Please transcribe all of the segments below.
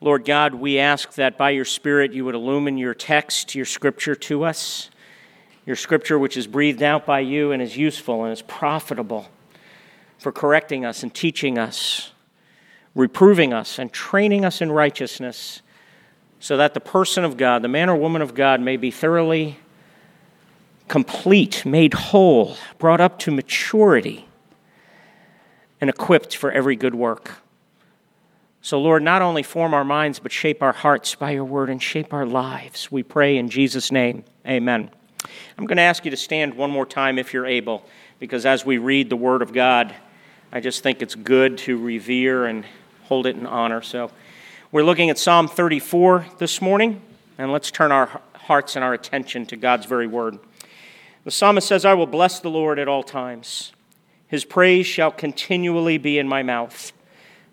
Lord God, we ask that by your Spirit you would illumine your text, your scripture to us, your scripture which is breathed out by you and is useful and is profitable for correcting us and teaching us, reproving us and training us in righteousness, so that the person of God, the man or woman of God, may be thoroughly complete, made whole, brought up to maturity, and equipped for every good work. So, Lord, not only form our minds, but shape our hearts by your word and shape our lives. We pray in Jesus' name. Amen. I'm going to ask you to stand one more time if you're able, because as we read the word of God, I just think it's good to revere and hold it in honor. So, we're looking at Psalm 34 this morning, and let's turn our hearts and our attention to God's very word. The psalmist says, I will bless the Lord at all times. His praise shall continually be in my mouth.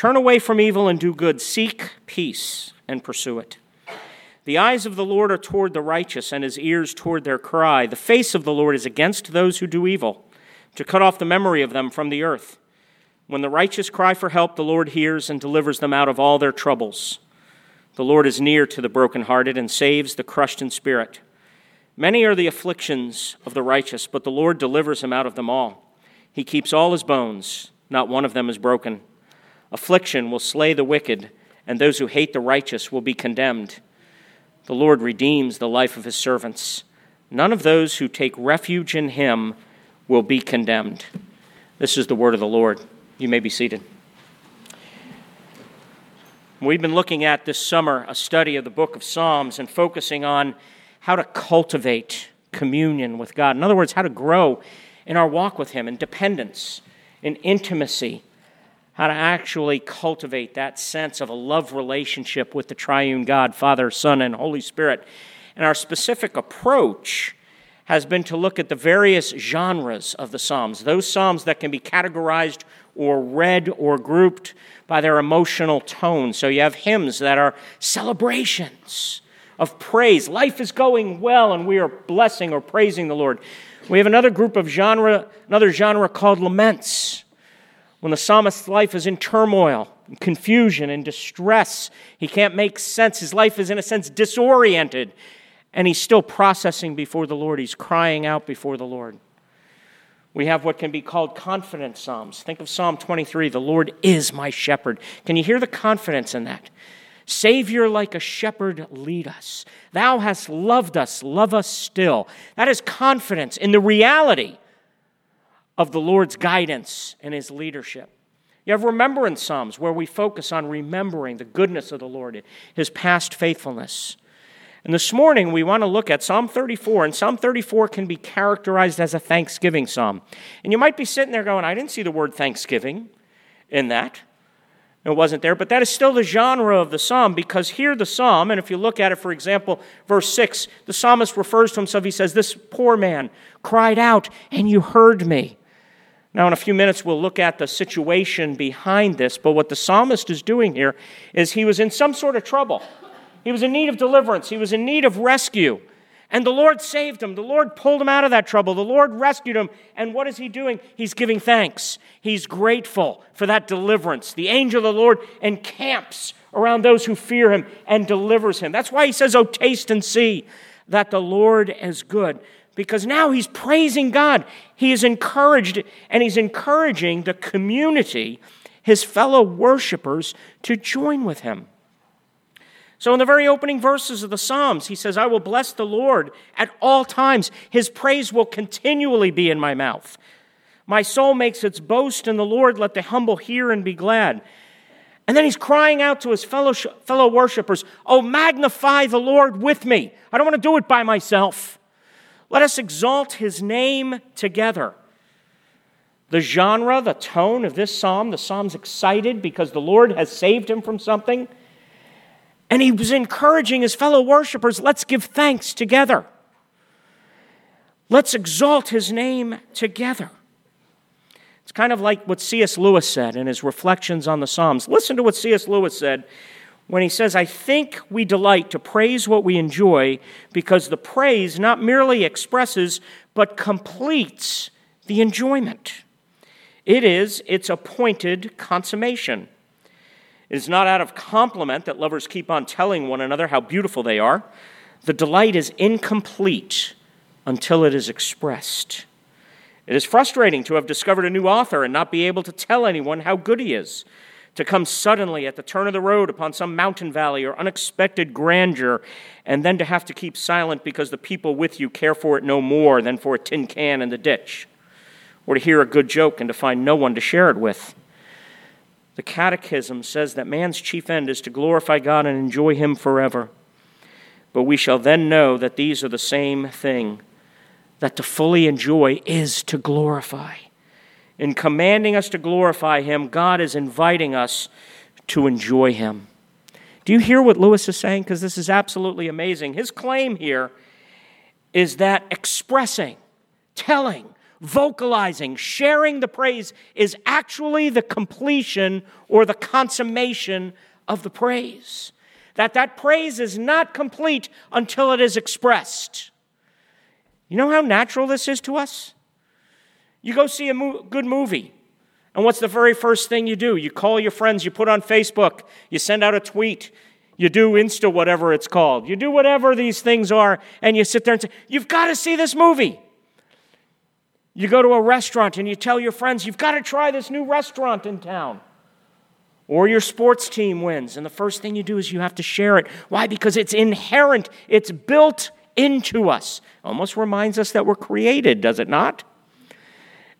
Turn away from evil and do good. Seek peace and pursue it. The eyes of the Lord are toward the righteous, and his ears toward their cry. The face of the Lord is against those who do evil, to cut off the memory of them from the earth. When the righteous cry for help, the Lord hears and delivers them out of all their troubles. The Lord is near to the brokenhearted and saves the crushed in spirit. Many are the afflictions of the righteous, but the Lord delivers him out of them all. He keeps all his bones, not one of them is broken. Affliction will slay the wicked, and those who hate the righteous will be condemned. The Lord redeems the life of his servants. None of those who take refuge in him will be condemned. This is the word of the Lord. You may be seated. We've been looking at this summer a study of the book of Psalms and focusing on how to cultivate communion with God. In other words, how to grow in our walk with Him, in dependence, in intimacy, how to actually cultivate that sense of a love relationship with the triune God, Father, Son, and Holy Spirit. And our specific approach has been to look at the various genres of the Psalms, those Psalms that can be categorized or read or grouped by their emotional tone. So you have hymns that are celebrations of praise. Life is going well and we are blessing or praising the Lord. We have another group of genre, another genre called laments when the psalmist's life is in turmoil, and confusion, and distress, he can't make sense. His life is, in a sense, disoriented, and he's still processing before the Lord. He's crying out before the Lord. We have what can be called confident psalms. Think of Psalm 23 The Lord is my shepherd. Can you hear the confidence in that? Savior, like a shepherd, lead us. Thou hast loved us, love us still. That is confidence in the reality of the Lord's guidance and his leadership. You have remembrance psalms where we focus on remembering the goodness of the Lord, his past faithfulness. And this morning we want to look at Psalm 34, and Psalm 34 can be characterized as a thanksgiving psalm. And you might be sitting there going, I didn't see the word thanksgiving in that. It wasn't there, but that is still the genre of the psalm because here the psalm, and if you look at it, for example, verse 6, the psalmist refers to himself. He says, This poor man cried out, and you heard me. Now, in a few minutes, we'll look at the situation behind this, but what the psalmist is doing here is he was in some sort of trouble. He was in need of deliverance, he was in need of rescue. And the Lord saved him. The Lord pulled him out of that trouble. The Lord rescued him. And what is he doing? He's giving thanks. He's grateful for that deliverance. The angel of the Lord encamps around those who fear him and delivers him. That's why he says, Oh, taste and see that the Lord is good because now he's praising God. He is encouraged, and he's encouraging the community, his fellow worshipers, to join with him. So, in the very opening verses of the Psalms, he says, I will bless the Lord at all times. His praise will continually be in my mouth. My soul makes its boast in the Lord. Let the humble hear and be glad. And then he's crying out to his fellow, fellow worshipers, Oh, magnify the Lord with me. I don't want to do it by myself. Let us exalt his name together. The genre, the tone of this psalm, the psalm's excited because the Lord has saved him from something. And he was encouraging his fellow worshipers, let's give thanks together. Let's exalt his name together. It's kind of like what C.S. Lewis said in his reflections on the Psalms. Listen to what C.S. Lewis said when he says, I think we delight to praise what we enjoy because the praise not merely expresses, but completes the enjoyment. It is its appointed consummation. It is not out of compliment that lovers keep on telling one another how beautiful they are. The delight is incomplete until it is expressed. It is frustrating to have discovered a new author and not be able to tell anyone how good he is, to come suddenly at the turn of the road upon some mountain valley or unexpected grandeur, and then to have to keep silent because the people with you care for it no more than for a tin can in the ditch, or to hear a good joke and to find no one to share it with. The Catechism says that man's chief end is to glorify God and enjoy Him forever. But we shall then know that these are the same thing, that to fully enjoy is to glorify. In commanding us to glorify Him, God is inviting us to enjoy Him. Do you hear what Lewis is saying? Because this is absolutely amazing. His claim here is that expressing, telling, vocalizing, sharing the praise is actually the completion or the consummation of the praise. That that praise is not complete until it is expressed. You know how natural this is to us? You go see a mo- good movie, and what's the very first thing you do? You call your friends, you put on Facebook, you send out a tweet, you do Insta, whatever it's called. You do whatever these things are, and you sit there and say, You've got to see this movie. You go to a restaurant and you tell your friends, you've got to try this new restaurant in town. Or your sports team wins, and the first thing you do is you have to share it. Why? Because it's inherent, it's built into us. Almost reminds us that we're created, does it not?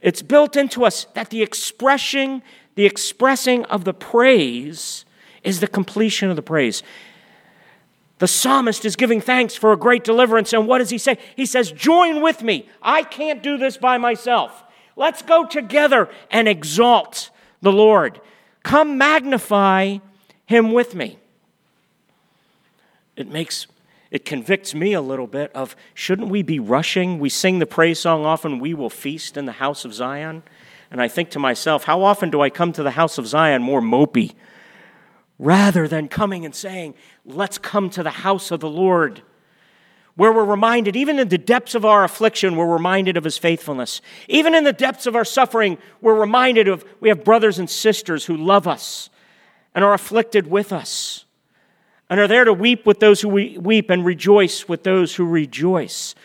It's built into us that the expressing, the expressing of the praise is the completion of the praise. The psalmist is giving thanks for a great deliverance. And what does he say? He says, Join with me. I can't do this by myself. Let's go together and exalt the Lord. Come magnify him with me. It makes it convicts me a little bit of shouldn't we be rushing? We sing the praise song often, we will feast in the house of Zion. And I think to myself, how often do I come to the house of Zion more mopey rather than coming and saying, let's come to the house of the Lord, where we're reminded, even in the depths of our affliction, we're reminded of his faithfulness. Even in the depths of our suffering, we're reminded of we have brothers and sisters who love us and are afflicted with us and are there to weep with those who weep and rejoice with those who rejoice.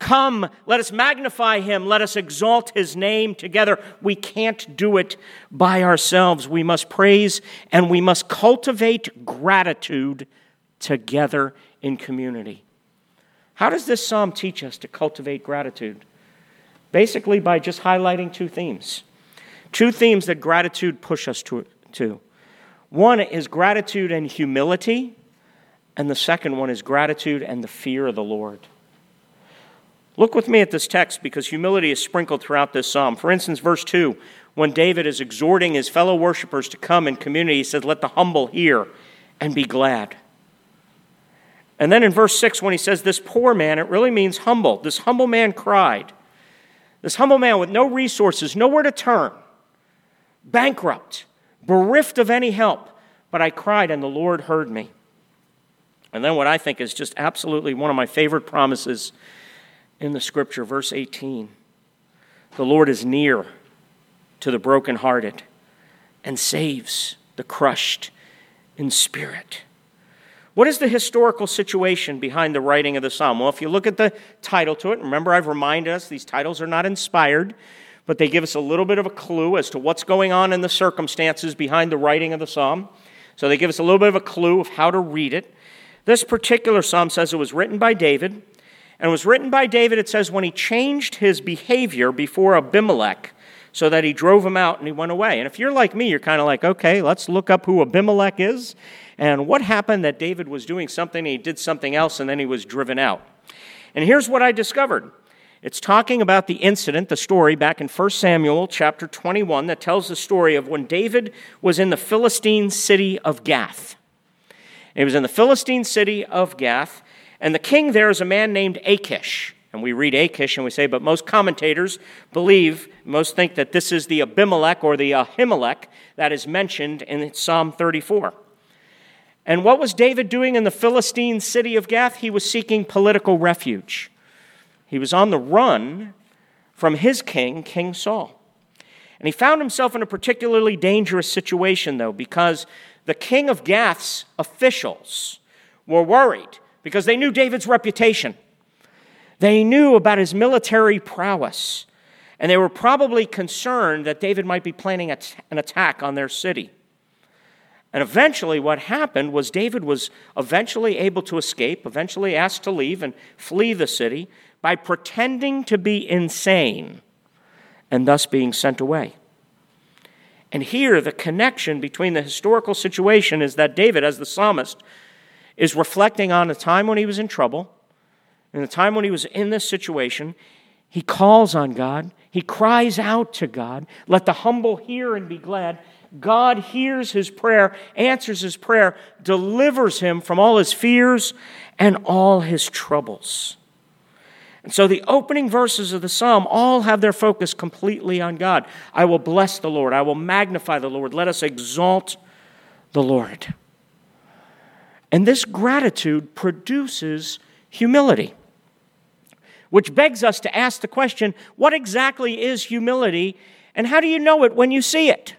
Come, let us magnify him. Let us exalt his name together. We can't do it by ourselves. We must praise and we must cultivate gratitude together in community. How does this psalm teach us to cultivate gratitude? Basically, by just highlighting two themes. Two themes that gratitude push us to. to. One is gratitude and humility, and the second one is gratitude and the fear of the Lord. Look with me at this text because humility is sprinkled throughout this psalm. For instance, verse 2, when David is exhorting his fellow worshipers to come in community, he says, Let the humble hear and be glad. And then in verse 6, when he says, This poor man, it really means humble. This humble man cried. This humble man with no resources, nowhere to turn, bankrupt, bereft of any help. But I cried, and the Lord heard me. And then what I think is just absolutely one of my favorite promises in the scripture, verse 18 The Lord is near to the brokenhearted and saves the crushed in spirit. What is the historical situation behind the writing of the psalm? Well, if you look at the title to it, remember I've reminded us these titles are not inspired, but they give us a little bit of a clue as to what's going on in the circumstances behind the writing of the psalm. So they give us a little bit of a clue of how to read it. This particular psalm says it was written by David. And it was written by David, it says, when he changed his behavior before Abimelech so that he drove him out and he went away. And if you're like me, you're kind of like, okay, let's look up who Abimelech is and what happened that David was doing something, he did something else, and then he was driven out. And here's what I discovered. It's talking about the incident, the story back in 1 Samuel chapter 21 that tells the story of when David was in the Philistine city of Gath. He was in the Philistine city of Gath, and the king there is a man named Achish. And we read Achish and we say, but most commentators believe, most think that this is the Abimelech or the Ahimelech that is mentioned in Psalm 34. And what was David doing in the Philistine city of Gath? He was seeking political refuge. He was on the run from his king, King Saul. And he found himself in a particularly dangerous situation, though, because the king of Gath's officials were worried because they knew David's reputation. They knew about his military prowess, and they were probably concerned that David might be planning an attack on their city. And eventually, what happened was David was eventually able to escape, eventually asked to leave and flee the city by pretending to be insane and thus being sent away. And here, the connection between the historical situation is that David, as the psalmist, is reflecting on a time when he was in trouble, in the time when he was in this situation. He calls on God, he cries out to God, let the humble hear and be glad. God hears his prayer, answers his prayer, delivers him from all his fears and all his troubles. So the opening verses of the psalm all have their focus completely on God. I will bless the Lord, I will magnify the Lord, let us exalt the Lord. And this gratitude produces humility, which begs us to ask the question what exactly is humility, and how do you know it when you see it?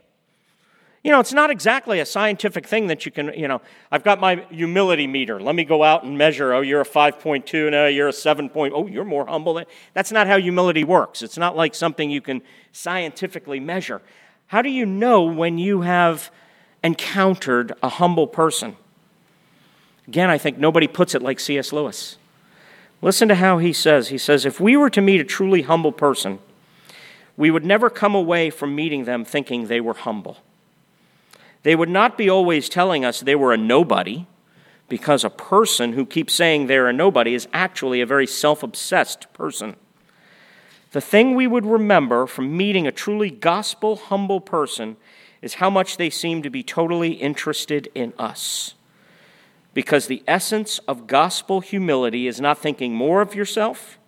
You know, it's not exactly a scientific thing that you can, you know, I've got my humility meter. Let me go out and measure, oh, you're a 5.2, no, you're a 7. Point, oh, you're more humble. That's not how humility works. It's not like something you can scientifically measure. How do you know when you have encountered a humble person? Again, I think nobody puts it like C.S. Lewis. Listen to how he says. He says, if we were to meet a truly humble person, we would never come away from meeting them thinking they were humble. They would not be always telling us they were a nobody, because a person who keeps saying they're a nobody is actually a very self obsessed person. The thing we would remember from meeting a truly gospel humble person is how much they seem to be totally interested in us. Because the essence of gospel humility is not thinking more of yourself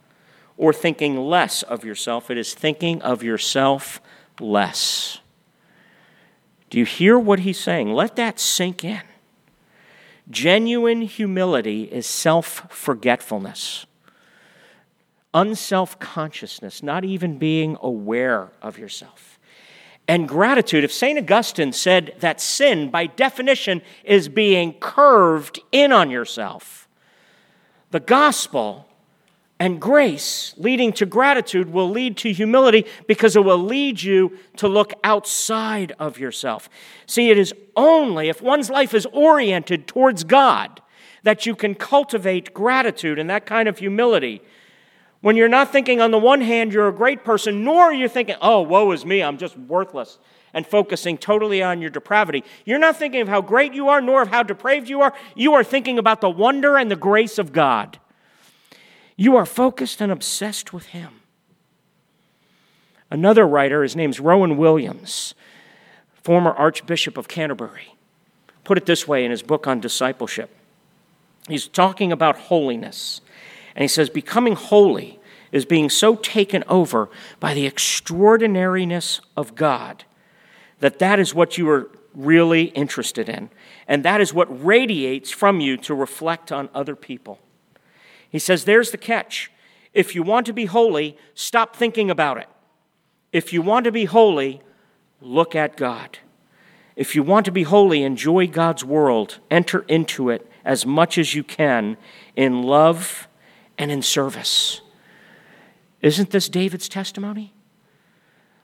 or thinking less of yourself, it is thinking of yourself less. Do you hear what he's saying? Let that sink in. Genuine humility is self forgetfulness, unself consciousness, not even being aware of yourself. And gratitude, if St. Augustine said that sin, by definition, is being curved in on yourself, the gospel and grace leading to gratitude will lead to humility because it will lead you to look outside of yourself. See, it is only if one's life is oriented towards God that you can cultivate gratitude and that kind of humility. When you're not thinking, on the one hand, you're a great person, nor are you thinking, oh, woe is me, I'm just worthless, and focusing totally on your depravity. You're not thinking of how great you are, nor of how depraved you are. You are thinking about the wonder and the grace of God. You are focused and obsessed with Him. Another writer, his name's Rowan Williams, former Archbishop of Canterbury, put it this way in his book on discipleship. He's talking about holiness. And he says, Becoming holy is being so taken over by the extraordinariness of God that that is what you are really interested in. And that is what radiates from you to reflect on other people. He says, There's the catch. If you want to be holy, stop thinking about it. If you want to be holy, look at God. If you want to be holy, enjoy God's world, enter into it as much as you can in love and in service. Isn't this David's testimony?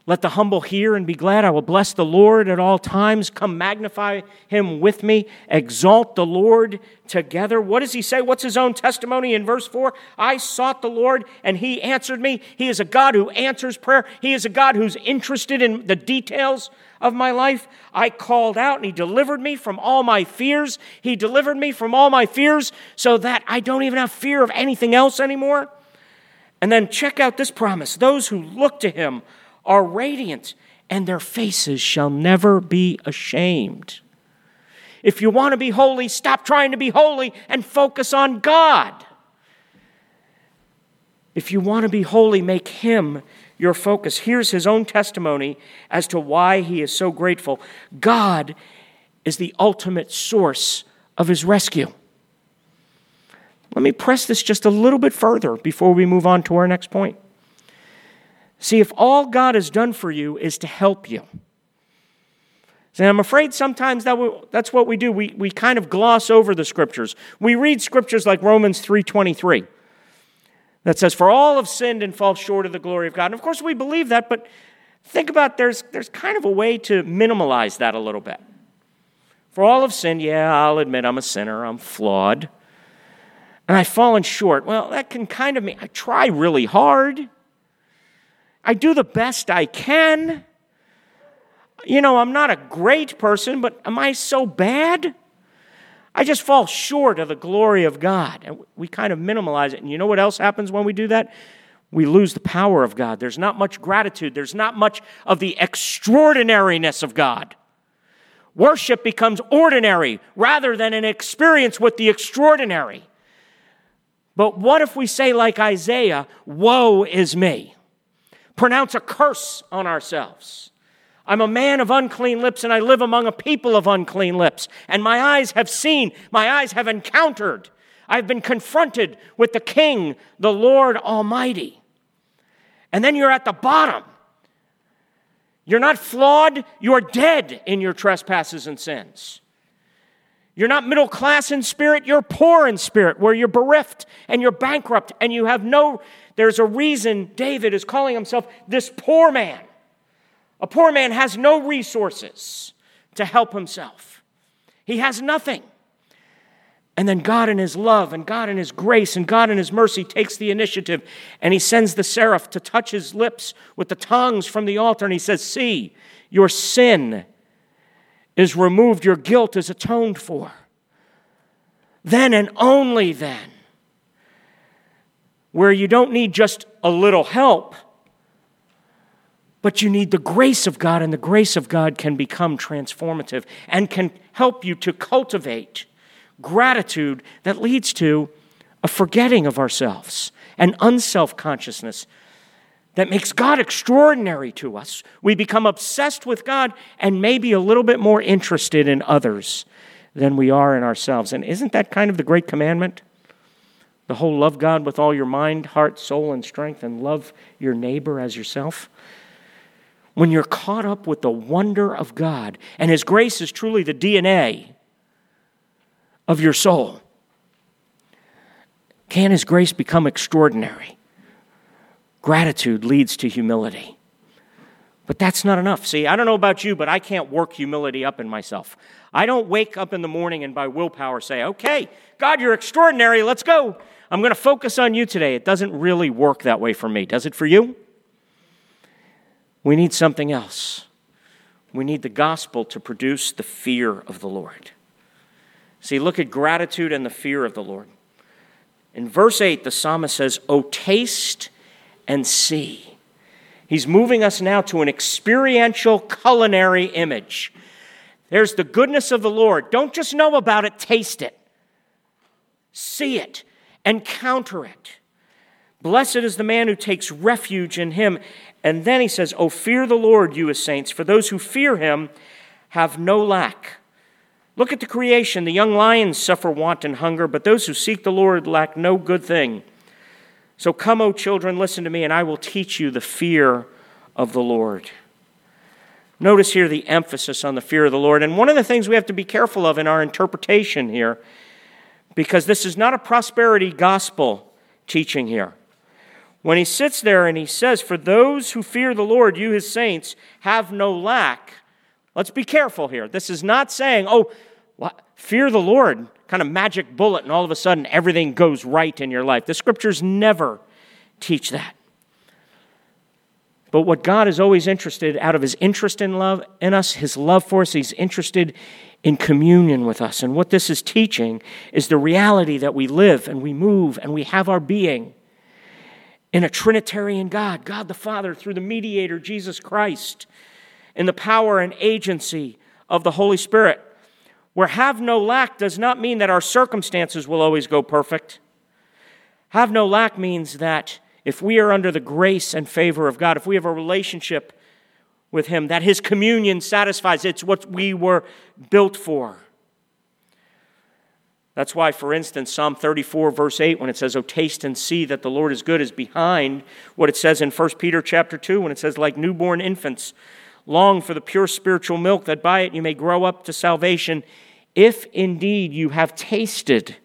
Let the humble hear and be glad. I will bless the Lord at all times. Come magnify him with me. Exalt the Lord together. What does he say? What's his own testimony in verse 4? I sought the Lord and he answered me. He is a God who answers prayer. He is a God who's interested in the details of my life. I called out and he delivered me from all my fears. He delivered me from all my fears so that I don't even have fear of anything else anymore. And then check out this promise those who look to him are radiant, and their faces shall never be ashamed. If you want to be holy, stop trying to be holy and focus on God. If you want to be holy, make Him your focus. Here's His own testimony as to why He is so grateful God is the ultimate source of His rescue. Let me press this just a little bit further before we move on to our next point. See, if all God has done for you is to help you, and I'm afraid sometimes that we, that's what we do. We, we kind of gloss over the scriptures. We read scriptures like Romans 3.23 that says, For all have sinned and fall short of the glory of God. And of course we believe that, but think about there's, there's kind of a way to minimalize that a little bit. For all have sinned, yeah, I'll admit I'm a sinner, I'm flawed, and I've fallen short. Well, that can kind of mean I try really hard. I do the best I can. You know, I'm not a great person, but am I so bad? I just fall short of the glory of God. And we kind of minimalize it. And you know what else happens when we do that? We lose the power of God. There's not much gratitude, there's not much of the extraordinariness of God. Worship becomes ordinary rather than an experience with the extraordinary. But what if we say, like Isaiah, Woe is me? Pronounce a curse on ourselves. I'm a man of unclean lips, and I live among a people of unclean lips. And my eyes have seen, my eyes have encountered. I've been confronted with the King, the Lord Almighty. And then you're at the bottom. You're not flawed, you're dead in your trespasses and sins. You're not middle class in spirit, you're poor in spirit, where you're bereft and you're bankrupt and you have no there's a reason David is calling himself this poor man. A poor man has no resources to help himself, he has nothing. And then God, in His love and God, in His grace and God, in His mercy, takes the initiative and He sends the seraph to touch his lips with the tongues from the altar. And He says, See, your sin is removed, your guilt is atoned for. Then and only then where you don't need just a little help, but you need the grace of God, and the grace of God can become transformative and can help you to cultivate gratitude that leads to a forgetting of ourselves, an unself consciousness that makes God extraordinary to us. We become obsessed with God and maybe a little bit more interested in others than we are in ourselves. And isn't that kind of the great commandment? The whole love God with all your mind, heart, soul, and strength, and love your neighbor as yourself. When you're caught up with the wonder of God, and His grace is truly the DNA of your soul, can His grace become extraordinary? Gratitude leads to humility. But that's not enough. See, I don't know about you, but I can't work humility up in myself. I don't wake up in the morning and by willpower say, okay, God, you're extraordinary, let's go. I'm going to focus on you today. It doesn't really work that way for me. Does it for you? We need something else. We need the gospel to produce the fear of the Lord. See, look at gratitude and the fear of the Lord. In verse 8, the psalmist says, Oh, taste and see. He's moving us now to an experiential culinary image. There's the goodness of the Lord. Don't just know about it, taste it. See it and counter it. Blessed is the man who takes refuge in him. And then he says, Oh, fear the Lord, you as saints, for those who fear him have no lack. Look at the creation. The young lions suffer want and hunger, but those who seek the Lord lack no good thing. So come, O children, listen to me, and I will teach you the fear of the Lord. Notice here the emphasis on the fear of the Lord. And one of the things we have to be careful of in our interpretation here because this is not a prosperity gospel teaching here. When he sits there and he says, For those who fear the Lord, you his saints, have no lack. Let's be careful here. This is not saying, oh, fear the Lord, kind of magic bullet, and all of a sudden everything goes right in your life. The scriptures never teach that. But what God is always interested, out of his interest in love in us, his love for us, he's interested in communion with us. And what this is teaching is the reality that we live and we move and we have our being in a Trinitarian God, God the Father, through the mediator, Jesus Christ, in the power and agency of the Holy Spirit. Where have no lack does not mean that our circumstances will always go perfect. Have no lack means that if we are under the grace and favor of God, if we have a relationship with Him, that His communion satisfies. It's what we were built for. That's why, for instance, Psalm 34, verse 8, when it says, Oh, taste and see that the Lord is good, is behind what it says in 1 Peter chapter 2, when it says, Like newborn infants, long for the pure spiritual milk, that by it you may grow up to salvation, if indeed you have tasted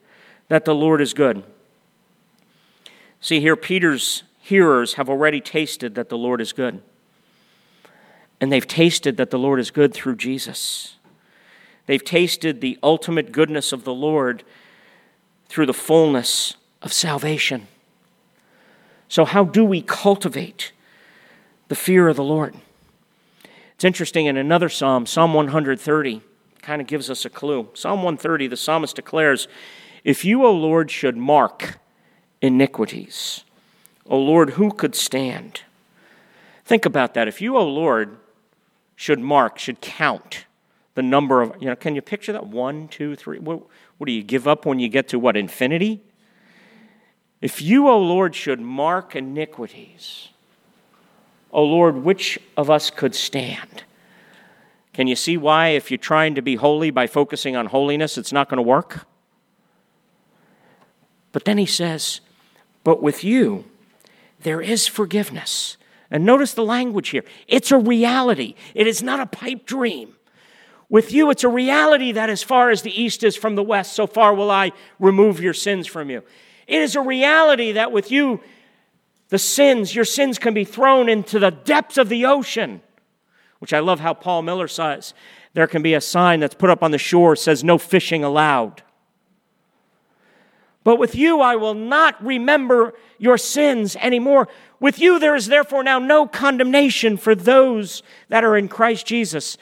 that the Lord is good. See, here, Peter's hearers have already tasted that the Lord is good. And they've tasted that the Lord is good through Jesus. They've tasted the ultimate goodness of the Lord through the fullness of salvation. So, how do we cultivate the fear of the Lord? It's interesting in another psalm, Psalm 130, kind of gives us a clue. Psalm 130, the psalmist declares, If you, O Lord, should mark iniquities. O Lord, who could stand? Think about that. If you, O Lord, should mark, should count the number of, you know, can you picture that? One, two, three. What, what do you give up when you get to what, infinity? If you, O Lord, should mark iniquities, O Lord, which of us could stand? Can you see why, if you're trying to be holy by focusing on holiness, it's not going to work? But then he says, but with you, there is forgiveness. And notice the language here it's a reality, it is not a pipe dream. With you, it's a reality that as far as the east is from the west, so far will I remove your sins from you. It is a reality that with you, the sins, your sins can be thrown into the depths of the ocean, which I love how Paul Miller says. There can be a sign that's put up on the shore says no fishing allowed. But with you I will not remember your sins anymore. With you there is therefore now no condemnation for those that are in Christ Jesus.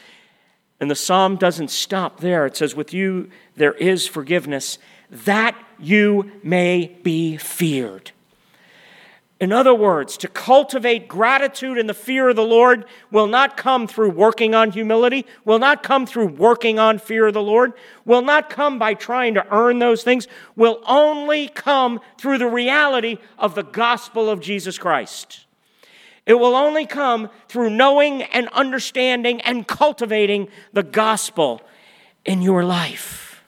And the psalm doesn't stop there. It says, With you there is forgiveness, that you may be feared. In other words, to cultivate gratitude and the fear of the Lord will not come through working on humility, will not come through working on fear of the Lord, will not come by trying to earn those things, will only come through the reality of the gospel of Jesus Christ. It will only come through knowing and understanding and cultivating the gospel in your life.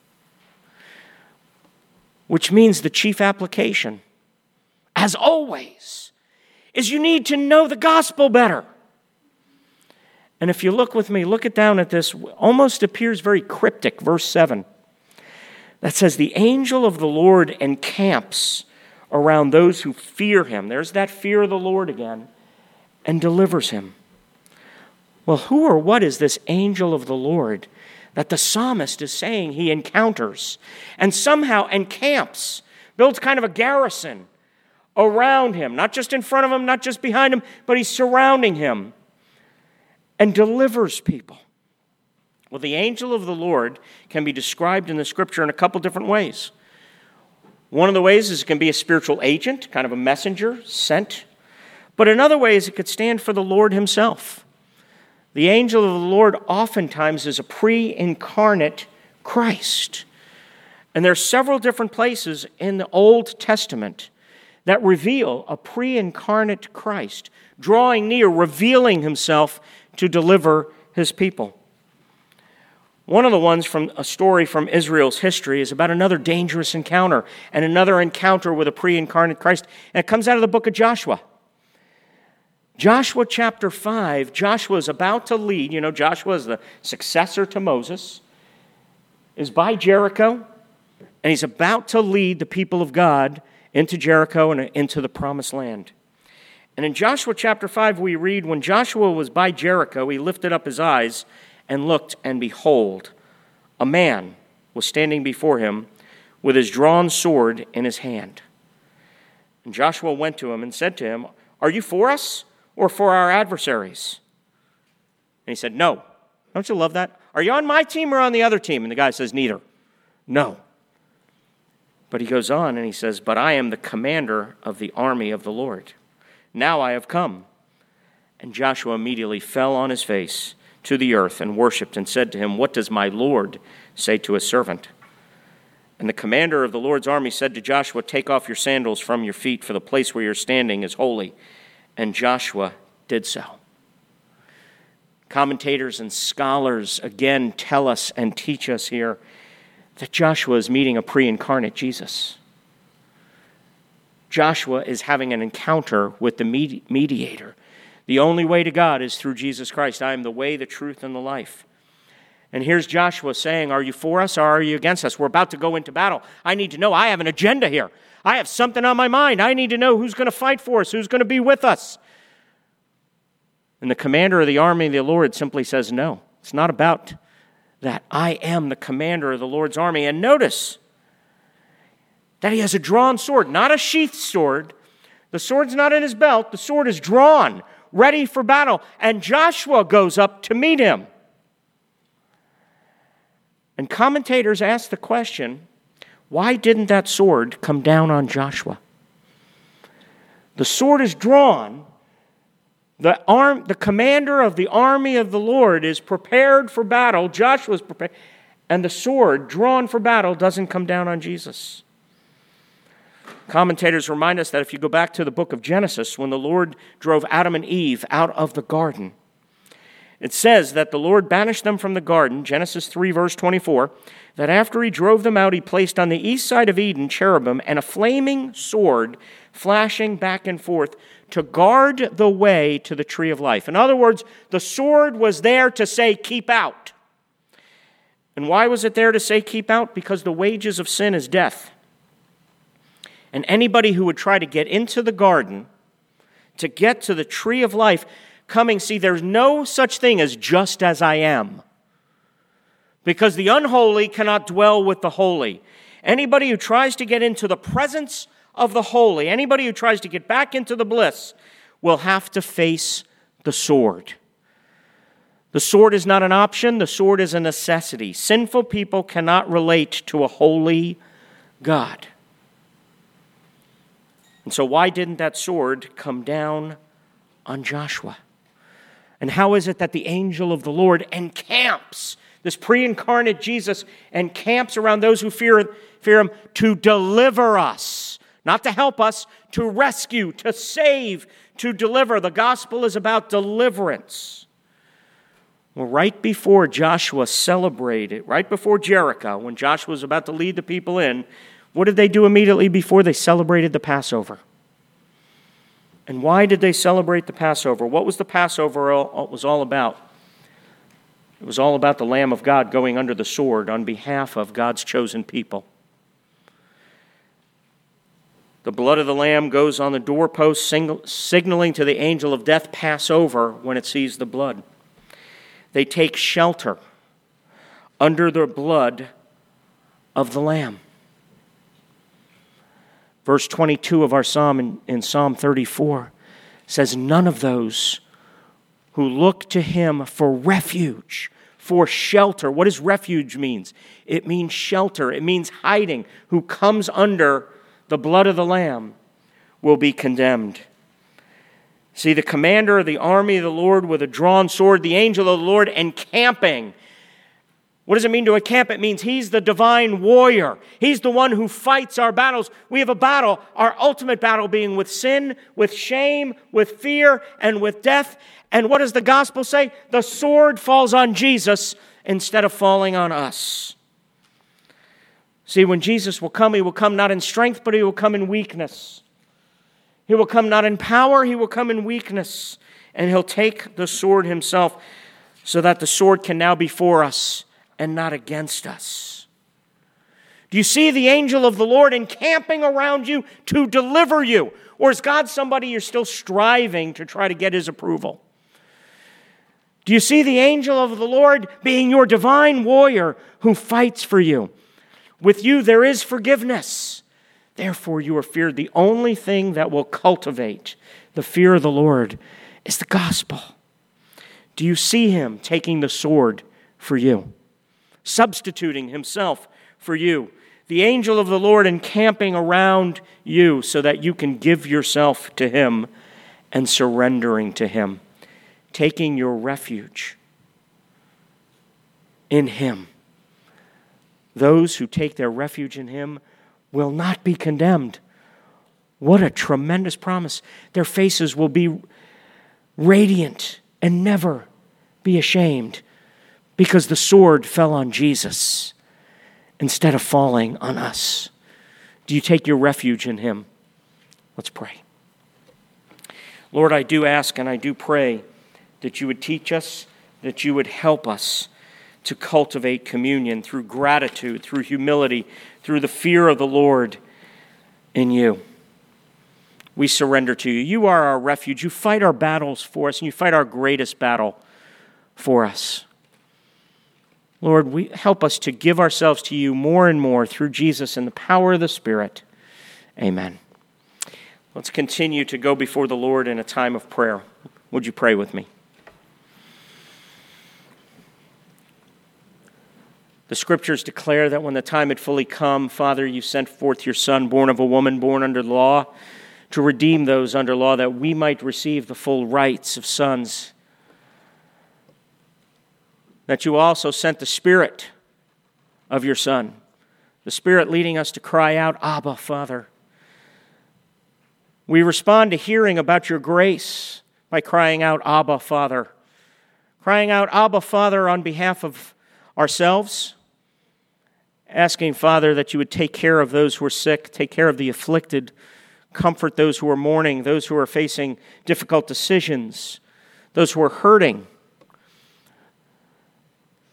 Which means the chief application as always, is you need to know the gospel better. And if you look with me, look it down at this, almost appears very cryptic, verse 7. That says, The angel of the Lord encamps around those who fear him. There's that fear of the Lord again, and delivers him. Well, who or what is this angel of the Lord that the psalmist is saying he encounters and somehow encamps, builds kind of a garrison around him, not just in front of him, not just behind him, but he's surrounding him and delivers people. Well, the angel of the Lord can be described in the scripture in a couple different ways. One of the ways is it can be a spiritual agent, kind of a messenger sent. But another way is it could stand for the Lord himself. The angel of the Lord oftentimes is a pre incarnate Christ. And there are several different places in the Old Testament that reveal a pre incarnate Christ, drawing near, revealing himself to deliver his people. One of the ones from a story from Israel's history is about another dangerous encounter and another encounter with a pre incarnate Christ. And it comes out of the book of Joshua. Joshua chapter 5, Joshua is about to lead. You know, Joshua is the successor to Moses, is by Jericho, and he's about to lead the people of God into Jericho and into the promised land. And in Joshua chapter 5, we read When Joshua was by Jericho, he lifted up his eyes and looked, and behold, a man was standing before him with his drawn sword in his hand. And Joshua went to him and said to him, Are you for us or for our adversaries? And he said, No. Don't you love that? Are you on my team or on the other team? And the guy says, Neither. No. But he goes on and he says, But I am the commander of the army of the Lord. Now I have come. And Joshua immediately fell on his face to the earth and worshipped and said to him, What does my Lord say to his servant? And the commander of the Lord's army said to Joshua, Take off your sandals from your feet, for the place where you're standing is holy. And Joshua did so. Commentators and scholars again tell us and teach us here that Joshua is meeting a pre incarnate Jesus. Joshua is having an encounter with the mediator. The only way to God is through Jesus Christ. I am the way, the truth, and the life. And here's Joshua saying, Are you for us or are you against us? We're about to go into battle. I need to know. I have an agenda here. I have something on my mind. I need to know who's going to fight for us, who's going to be with us. And the commander of the army of the Lord simply says, No, it's not about that. I am the commander of the Lord's army. And notice that he has a drawn sword, not a sheathed sword. The sword's not in his belt, the sword is drawn, ready for battle. And Joshua goes up to meet him. And commentators ask the question why didn't that sword come down on Joshua? The sword is drawn. The, arm, the commander of the army of the Lord is prepared for battle. Joshua's prepared. And the sword drawn for battle doesn't come down on Jesus. Commentators remind us that if you go back to the book of Genesis, when the Lord drove Adam and Eve out of the garden, it says that the Lord banished them from the garden, Genesis 3, verse 24, that after he drove them out, he placed on the east side of Eden cherubim and a flaming sword flashing back and forth to guard the way to the tree of life. In other words, the sword was there to say, keep out. And why was it there to say, keep out? Because the wages of sin is death. And anybody who would try to get into the garden, to get to the tree of life, coming, see, there's no such thing as just as I am. Because the unholy cannot dwell with the holy. Anybody who tries to get into the presence of the holy, anybody who tries to get back into the bliss, will have to face the sword. The sword is not an option, the sword is a necessity. Sinful people cannot relate to a holy God. And so, why didn't that sword come down on Joshua? And how is it that the angel of the Lord encamps, this pre incarnate Jesus, encamps around those who fear, fear him to deliver us, not to help us, to rescue, to save, to deliver? The gospel is about deliverance. Well, right before Joshua celebrated, right before Jericho, when Joshua was about to lead the people in, what did they do immediately before they celebrated the Passover? And why did they celebrate the Passover? What was the Passover all, was all about? It was all about the Lamb of God going under the sword on behalf of God's chosen people. The blood of the Lamb goes on the doorpost, signaling to the angel of death, pass over when it sees the blood. They take shelter under the blood of the Lamb. Verse 22 of our psalm in, in Psalm 34 says, None of those who look to him for refuge, for shelter. What does refuge means? It means shelter. It means hiding. Who comes under the blood of the lamb will be condemned. See, the commander of the army of the Lord with a drawn sword, the angel of the Lord encamping what does it mean to encamp? It means he's the divine warrior. He's the one who fights our battles. We have a battle, our ultimate battle being with sin, with shame, with fear, and with death. And what does the gospel say? The sword falls on Jesus instead of falling on us. See, when Jesus will come, he will come not in strength, but he will come in weakness. He will come not in power, he will come in weakness. And he'll take the sword himself so that the sword can now be for us and not against us. Do you see the angel of the Lord encamping around you to deliver you? Or is God somebody you're still striving to try to get his approval? Do you see the angel of the Lord being your divine warrior who fights for you? With you there is forgiveness. Therefore, you are feared. The only thing that will cultivate the fear of the Lord is the gospel. Do you see him taking the sword for you, substituting himself for you? The angel of the Lord encamping around you so that you can give yourself to him and surrendering to him, taking your refuge in him. Those who take their refuge in him will not be condemned. What a tremendous promise. Their faces will be radiant and never be ashamed because the sword fell on Jesus instead of falling on us. Do you take your refuge in Him? Let's pray. Lord, I do ask and I do pray that you would teach us, that you would help us to cultivate communion through gratitude, through humility, through the fear of the Lord in you. We surrender to you. You are our refuge. You fight our battles for us, and you fight our greatest battle for us. Lord, we help us to give ourselves to you more and more through Jesus and the power of the Spirit. Amen. Let's continue to go before the Lord in a time of prayer. Would you pray with me? The scriptures declare that when the time had fully come, Father, you sent forth your Son, born of a woman, born under law, to redeem those under law, that we might receive the full rights of sons. That you also sent the Spirit of your Son, the Spirit leading us to cry out, Abba, Father. We respond to hearing about your grace by crying out, Abba, Father. Crying out, Abba, Father, on behalf of ourselves asking, Father, that you would take care of those who are sick, take care of the afflicted, comfort those who are mourning, those who are facing difficult decisions, those who are hurting,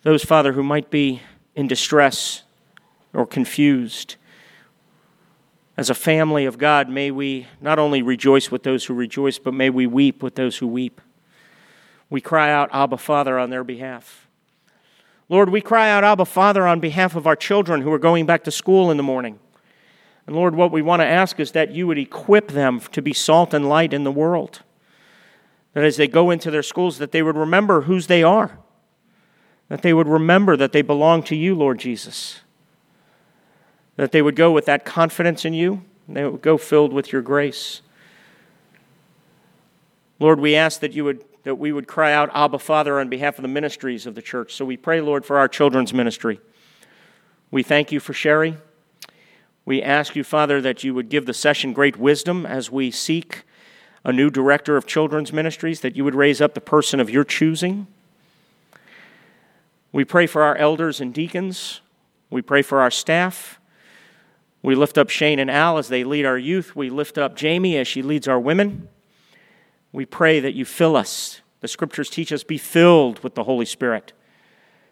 those, Father, who might be in distress or confused. As a family of God, may we not only rejoice with those who rejoice, but may we weep with those who weep. We cry out, Abba, Father, on their behalf. Lord, we cry out, Abba, Father, on behalf of our children who are going back to school in the morning. And Lord, what we want to ask is that you would equip them to be salt and light in the world. That as they go into their schools, that they would remember whose they are. That they would remember that they belong to you, Lord Jesus. That they would go with that confidence in you, and they would go filled with your grace. Lord, we ask that you would that we would cry out, Abba, Father, on behalf of the ministries of the church. So we pray, Lord, for our children's ministry. We thank you for Sherry. We ask you, Father, that you would give the session great wisdom as we seek a new director of children's ministries, that you would raise up the person of your choosing. We pray for our elders and deacons. We pray for our staff. We lift up Shane and Al as they lead our youth. We lift up Jamie as she leads our women. We pray that you fill us. The scriptures teach us be filled with the Holy Spirit.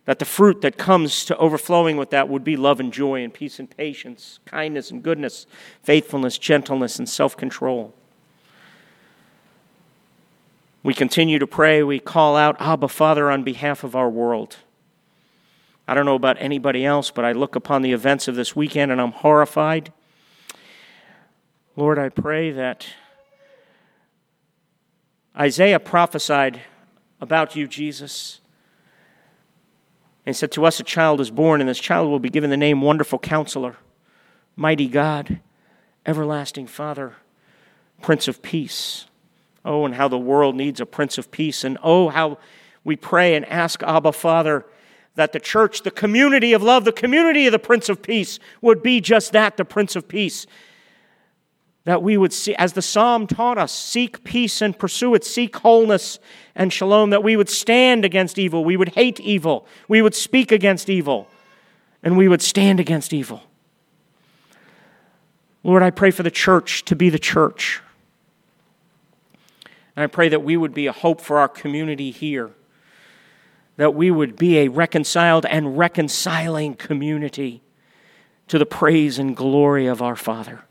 That the fruit that comes to overflowing with that would be love and joy and peace and patience, kindness and goodness, faithfulness, gentleness, and self control. We continue to pray. We call out, Abba, Father, on behalf of our world. I don't know about anybody else, but I look upon the events of this weekend and I'm horrified. Lord, I pray that Isaiah prophesied about you, Jesus. And said, To us a child is born, and this child will be given the name Wonderful Counselor, Mighty God, Everlasting Father, Prince of Peace. Oh, and how the world needs a Prince of Peace. And oh, how we pray and ask Abba, Father, that the church, the community of love, the community of the Prince of Peace would be just that, the Prince of Peace that we would see, as the psalm taught us, seek peace and pursue it, seek wholeness and shalom, that we would stand against evil, we would hate evil, we would speak against evil, and we would stand against evil. Lord, I pray for the church to be the church. And I pray that we would be a hope for our community here, that we would be a reconciled and reconciling community to the praise and glory of our Father.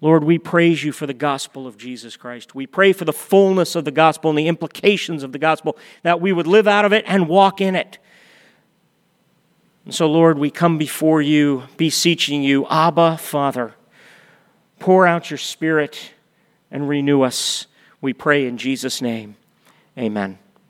Lord, we praise you for the gospel of Jesus Christ. We pray for the fullness of the gospel and the implications of the gospel, that we would live out of it and walk in it. And so, Lord, we come before you, beseeching you, Abba, Father, pour out your Spirit and renew us. We pray in Jesus' name. Amen.